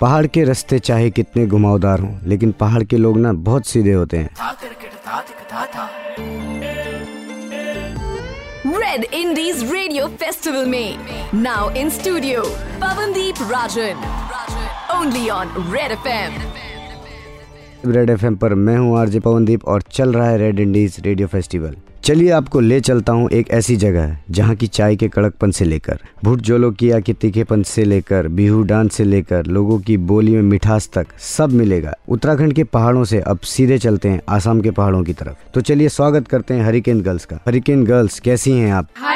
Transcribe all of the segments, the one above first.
पहाड़ के रास्ते चाहे कितने घुमावदार हों लेकिन पहाड़ के लोग ना बहुत सीधे होते हैं। रेड इंडीज रेडियो फेस्टिवल में now in studio Pawandeep Rajan only on Red FM Red F पर मैं हूँ आरजे पवनदीप और चल रहा है रेड इंडीज रेडियो फेस्टिवल चलिए आपको ले चलता हूँ एक ऐसी जगह जहाँ की चाय के कड़कपन से लेकर भुट जोलो किया के तीखेपन से लेकर बिहू डांस से लेकर लोगों की बोली में मिठास तक सब मिलेगा। उत्तराखंड के पहाड़ों से अब सीधे चलते हैं आसाम के पहाड़ों की तरफ़। तो चलिए स्वागत करते हैं हरिकेन गर्ल्स का। हरिकेन गर्ल्स कैसी हैं आप? Hi,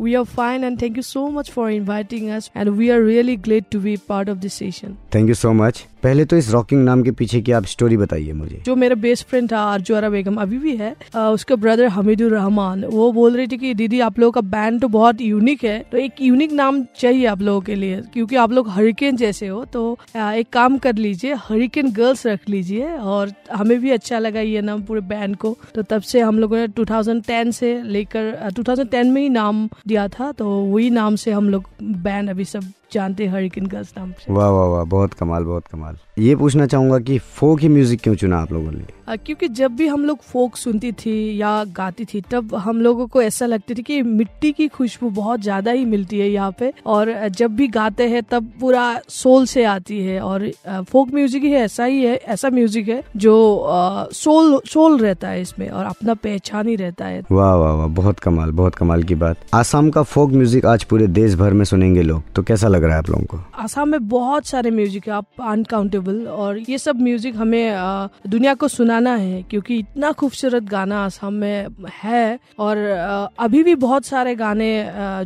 We are fine and thank you so much for inviting us and we are really glad to be part of this session. Thank you so much पहले तो इस rocking नाम के पीछे की आप स्टोरी बताइए मुझे। जो मेरा बेस्ट फ्रेंड था अर्जुआरा बेगम अभी भी है उसका ब्रदर हमीदुर रहमान वो बोल रही थी कि दीदी आप लोगों का बैंड तो बहुत यूनिक है तो एक यूनिक नाम चाहिए आप लोगों के लिए क्योंकि आप लोग हरिकेन जैसे हो तो एक काम कर लीजिए हरिकेन गर्ल्स रख लीजिए और हमें भी अच्छा लगा ये नाम पूरे बैंड को। तो तब से हम लोगों ने 2010 से लेकर अ, 2010 में ही नाम दिया था तो वही नाम से हम लोग बैंड अभी सब जानते हैं हरिकेन गर्ल्स नाम से। वाह वाह वाह बहुत कमाल बहुत कमाल। ये पूछना चाहूँगा कि फोक ही म्यूज़िक क्यों चुना आप लोगों ने? क्योंकि जब भी हम लोग फोक सुनती थी या गाती थी तब हम लोगों को ऐसा लगती थी कि मिट्टी की खुशबू बहुत ज़्यादा ही मिलती है यहाँ पे। और जब भी गाते हैं तब पूरा सोल से आती है। और फोक म्यूज़िक ही ऐसा ही है ऐसा म्यूज़िक है जो सोल सोल रहता है इसमें और अपना पहचान ही रहता है। वाह वाह वाह बहुत कमाल बहुत कमाल की बात। आसाम का फोक म्यूज़िक आज पूरे देश भर में सुनेंगे लोग तो कैसा लग रहा है आप लोगों को? आसाम में बहुत सारे म्यूज़िक है आप अनकाउंटेबल। और ये सब म्यूज़िक हमें दुनिया को सुनाना है क्योंकि इतना खूबसूरत गाना आसाम में है और अभी भी बहुत सारे गाने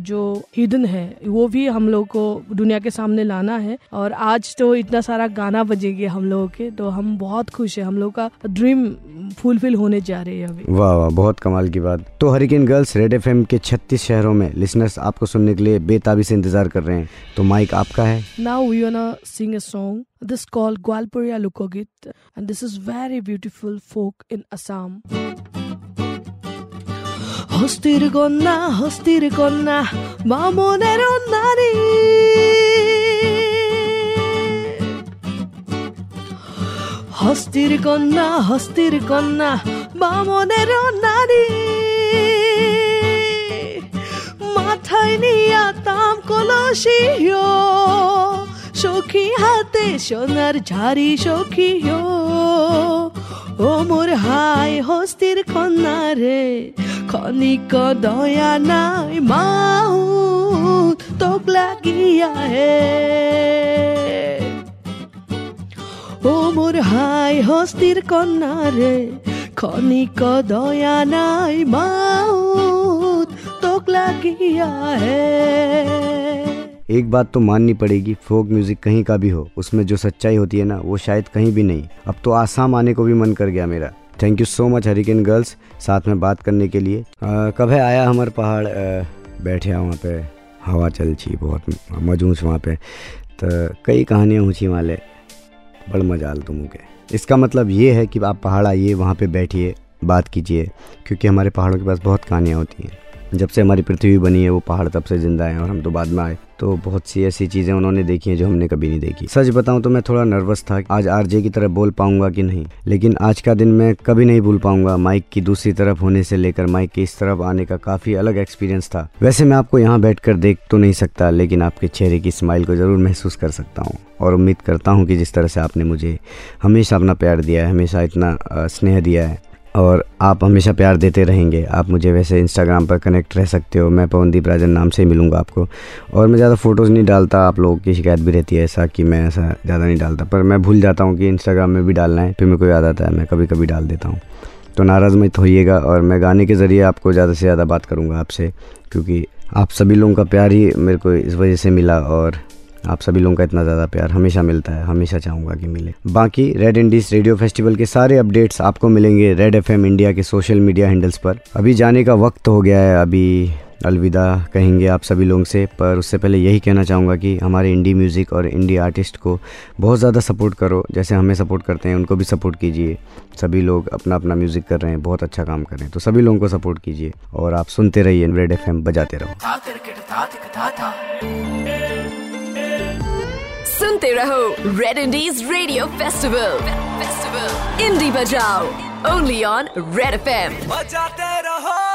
जो हिडन है वो भी हम लोग को दुनिया के सामने लाना है और आज तो इतना सारा गाना बजेंगे हम लोगों के तो हम बहुत खुश है हम लोग का ड्रीम फुलफिल होने जा रही है अभी वाह वाह बहुत कमाल की बात तो हरिकेन गर्ल्स रेड एफएम के 36 शहरों में लिसनर्स आपको सुनने के लिए बेताबी से इंतज़ार कर रहे हैं तो माइक आपका है we wanna sing a song. This called Gwalpuriya Lokogit, and this is very beautiful folk in Assam. হস্তির কন্যা হস্তির কন্যা মামনের নারী হস্তির কন্যা হস্তির কন্যা বামনের নারী মাথায় নিয়া তাম কলসিও সখী হাতে সোনার ঝাড়ি সখীও। ও মোর হাই হস্তির কন্যা রে, ক্ষণিক দয়া নাই মাউ তোক লাগিয়া হে। ও মোর হাই হস্তির কন্যা রে, ক্ষণিক দয়া নাই মাউত তোক লাগিয়া হে। एक बात तो माननी पड़ेगी, फोक म्यूज़िक कहीं का भी हो, उसमें जो सच्चाई होती है ना, वो शायद कहीं भी नहीं। अब तो आसाम आने को भी मन कर गया मेरा। Thank you so much Hurricane Girls साथ में बात करने के लिए। कब है आया हमारे पहाड़? बैठे वहाँ पे, हवा चल छी बहुत मजूस वहाँ पे। तो कई कहानियाँ ऊँची वाले बड़ मज़ा आल तुम के। इसका मतलब ये है कि आप पहाड़ आइए, वहाँ पे बैठिए, बात कीजिए, क्योंकि हमारे पहाड़ों के पास बहुत कहानियाँ होती हैं। जब से हमारी पृथ्वी बनी है, वो पहाड़ तब से ज़िंदा हैं और हम तो बाद में आए। तो बहुत सी ऐसी चीज़ें उन्होंने देखी हैं जो हमने कभी नहीं देखी। सच बताऊँ तो मैं थोड़ा नर्वस था आज आरजे की तरह बोल पाऊँगा कि नहीं। लेकिन आज का दिन मैं कभी नहीं भूल पाऊँगा। माइक की दूसरी तरफ़ होने से लेकर माइक के इस तरफ़ आने का काफ़ी अलग एक्सपीरियंस था। वैसे मैं आपको यहाँ बैठकर देख तो नहीं सकता, लेकिन आपके चेहरे की स्माइल को ज़रूर महसूस कर सकता हूँ। और उम्मीद करता हूँ कि जिस तरह से आपने मुझे हमेशा अपना प्यार दिया है, हमेशा इतना स्नेह दिया है और आप हमेशा प्यार देते रहेंगे। आप मुझे वैसे इंस्टाग्राम पर कनेक्ट रह सकते हो। मैं पवनदीप राजन नाम से ही मिलूँगा आपको। और मैं ज़्यादा फ़ोटोज़ नहीं डालता, आप लोगों की शिकायत भी रहती है ऐसा कि मैं ऐसा ज़्यादा नहीं डालता। पर मैं भूल जाता हूँ कि इंस्टाग्राम में भी डालना है, फिर मेरे को याद आता है, मैं कभी कभी डाल देता हूँ। तो नाराज़ मत होइएगा और मैं गाने के ज़रिए आपको ज़्यादा से ज़्यादा बात करूँगा आपसे, क्योंकि आप सभी लोगों का प्यार ही मेरे को इस वजह से मिला और आप सभी लोगों का इतना ज़्यादा प्यार हमेशा मिलता है, हमेशा चाहूँगा कि मिले। बाकी रेड इंडीज रेडियो फेस्टिवल के सारे अपडेट्स आपको मिलेंगे रेड एफएम इंडिया के सोशल मीडिया हैंडल्स पर। अभी जाने का वक्त हो गया है, अभी अलविदा कहेंगे आप सभी लोगों से, पर उससे पहले यही कहना चाहूँगा कि हमारे इंडी म्यूज़िक और इंडी आर्टिस्ट को बहुत ज़्यादा सपोर्ट करो, जैसे हमें सपोर्ट करते हैं, उनको भी सपोर्ट कीजिए। सभी लोग अपना अपना म्यूज़िक कर रहे हैं, बहुत अच्छा काम कर रहे हैं तो सभी लोगों को सपोर्ट कीजिए और आप सुनते रहिए रेड एफएम बजाते रहो। सुनते रहो Red Indies radio festival festival indie बजाओ ओनली ऑन रेड एफ़ बजाते रहो